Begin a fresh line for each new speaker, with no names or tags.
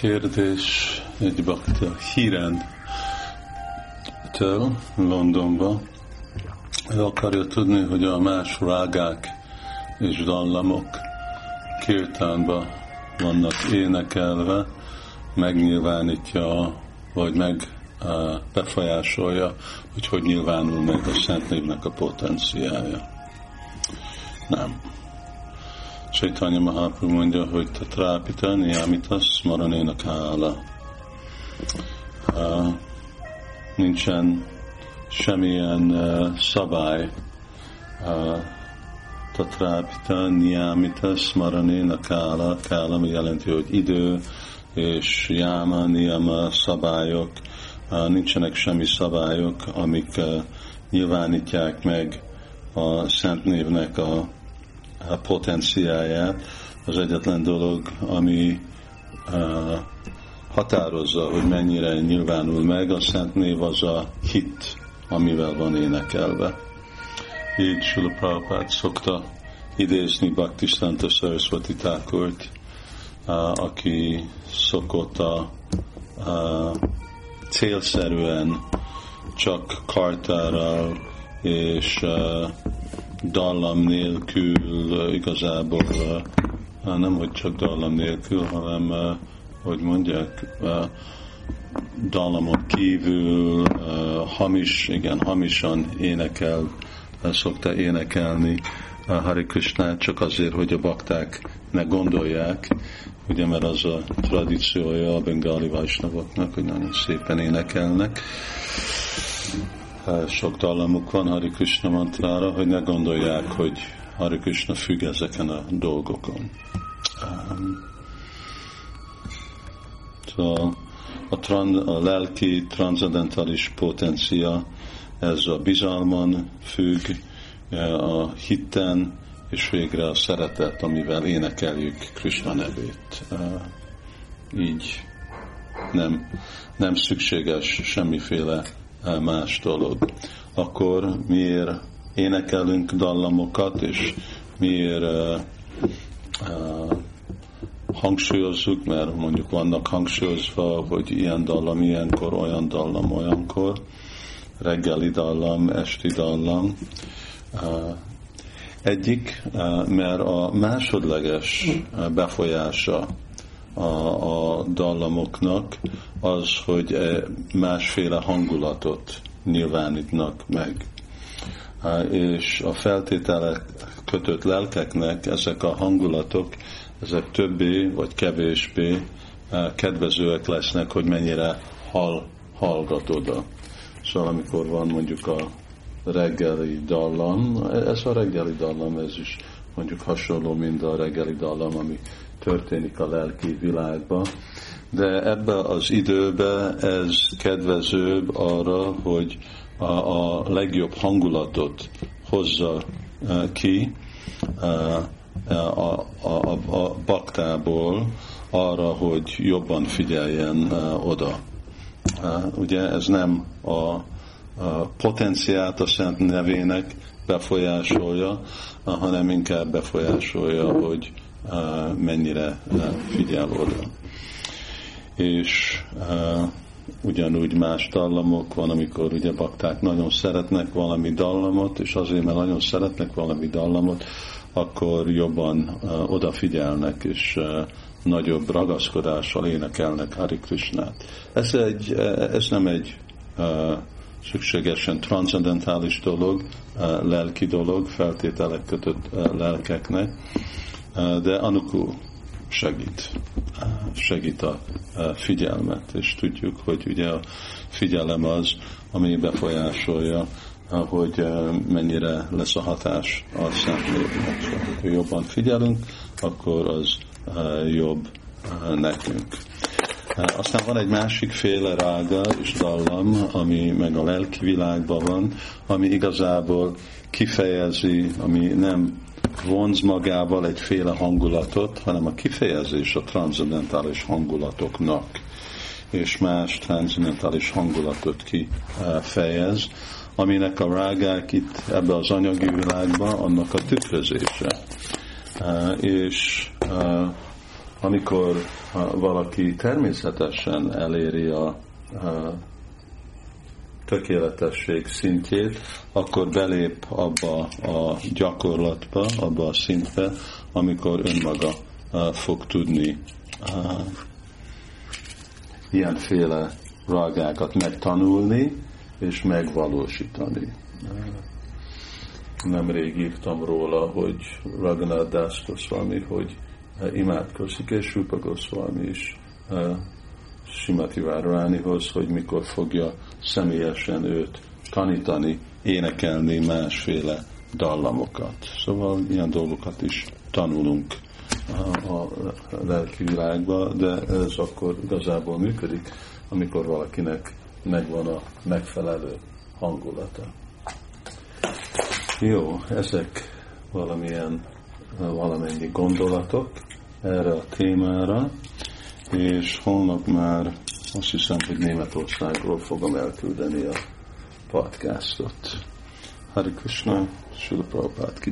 kérdés egy bakta híren től Londonba. Ő akarja tudni, hogy a más rágák és dallamok kirtánba vannak énekelve, megnyilvánítja, vagy meg befolyásolja, hogy hogy nyilvánul meg a Szent Névnek a potenciája. Nem. Chaitanya Mahaprabhu mondja, hogy te trápita, niamitas, maranénak hála. Uh, nincsen semmilyen uh, szabály. Uh, tatrápita, niamitas, maranénak hála. Kála, ami jelenti, hogy idő, és jáma, niyama, szabályok. Uh, nincsenek semmi szabályok, amik uh, nyilvánítják meg a Szent Névnek a a potenciáját, az egyetlen dolog, ami uh, határozza, hogy mennyire nyilvánul meg, a Szent Név az a hit, amivel van énekelve. Így Sula Prabhupád szokta idézni Bhaktistanta Saraswati Thakurt, aki szokott a, uh, célszerűen csak kartárral és uh, dallam nélkül igazából nem, hogy csak dallam nélkül, hanem, hogy mondják, dallamon kívül hamis, igen, hamisan énekel, szokta énekelni Hari Krishnát csak azért, hogy a bakták ne gondolják, ugye mert az a tradíciója a bengali vajsnavoknak, hogy nagyon szépen énekelnek sok dallamuk van Hari Krishna mantrára, hogy ne gondolják, hogy Hari Krishna függ ezeken a dolgokon. Um, so, a, tran, a lelki transzendentális potencia, ez a bizalman függ, a hitten, és végre a szeretet, amivel énekeljük Krishna nevét. Így nem, nem szükséges semmiféle más dolog. Akkor miért énekelünk dallamokat, és miért uh, uh, hangsúlyozzuk, mert mondjuk vannak hangsúlyozva, hogy ilyen dallam ilyenkor, olyan dallam olyankor, reggeli dallam, esti dallam. Uh, egyik, mert a másodleges befolyása a, a dallamoknak az, hogy e, másféle hangulatot nyilvánítnak meg. És a feltételek kötött lelkeknek ezek a hangulatok, ezek többé vagy kevésbé e, kedvezőek lesznek, hogy mennyire hall, hallgat oda. Szóval amikor van mondjuk a reggeli dallam, ez a reggeli dallam, ez is mondjuk hasonló, mint a reggeli dallam, ami történik a lelki világban, de ebbe az időbe ez kedvezőbb arra, hogy a, a legjobb hangulatot hozza e, ki e, a, a, a, a baktából arra, hogy jobban figyeljen e, oda. Ugye ez nem a, a potenciát a Szent nevének befolyásolja, hanem inkább befolyásolja, hogy mennyire figyel oda. És ugyanúgy más dallamok van, amikor ugye bakták nagyon szeretnek valami dallamot, és azért, mert nagyon szeretnek valami dallamot, akkor jobban uh, odafigyelnek, és uh, nagyobb ragaszkodással énekelnek Hari Krishnát. Ez, egy, ez nem egy uh, szükségesen transzendentális dolog, uh, lelki dolog, feltételek kötött uh, lelkeknek, de Anukul segít, segít a figyelmet, és tudjuk, hogy ugye a figyelem az, ami befolyásolja, hogy mennyire lesz a hatás a Szentlélnek. Szóval, ha jobban figyelünk, akkor az jobb nekünk. Aztán van egy másik féle rága és dallam, ami meg a lelki világban van, ami igazából kifejezi, ami nem vonz magával egyféle hangulatot, hanem a kifejezés a transzendentális hangulatoknak, és más transzendentális hangulatot kifejez, aminek a rágák itt ebbe az anyagi világban annak a tükrözése. És amikor valaki természetesen eléri a tökéletesség szintjét, akkor belép abba a gyakorlatba, abba a szintbe, amikor önmaga fog tudni ilyenféle rágákat megtanulni és megvalósítani. Nemrég írtam róla, hogy Raghunath Das Goswami, hogy imádkozik, és Rupa Goswami is Simati Várvánihoz, hogy mikor fogja személyesen őt tanítani, énekelni másféle dallamokat. Szóval ilyen dolgokat is tanulunk a lelki világba, de ez akkor igazából működik, amikor valakinek megvan a megfelelő hangulata. Jó, ezek valamilyen, valamennyi gondolatok erre a témára, és holnap már azt hiszem, hogy Németországról fogom elküldeni a podcastot. Hari Krishna, Sula Prabhupát ki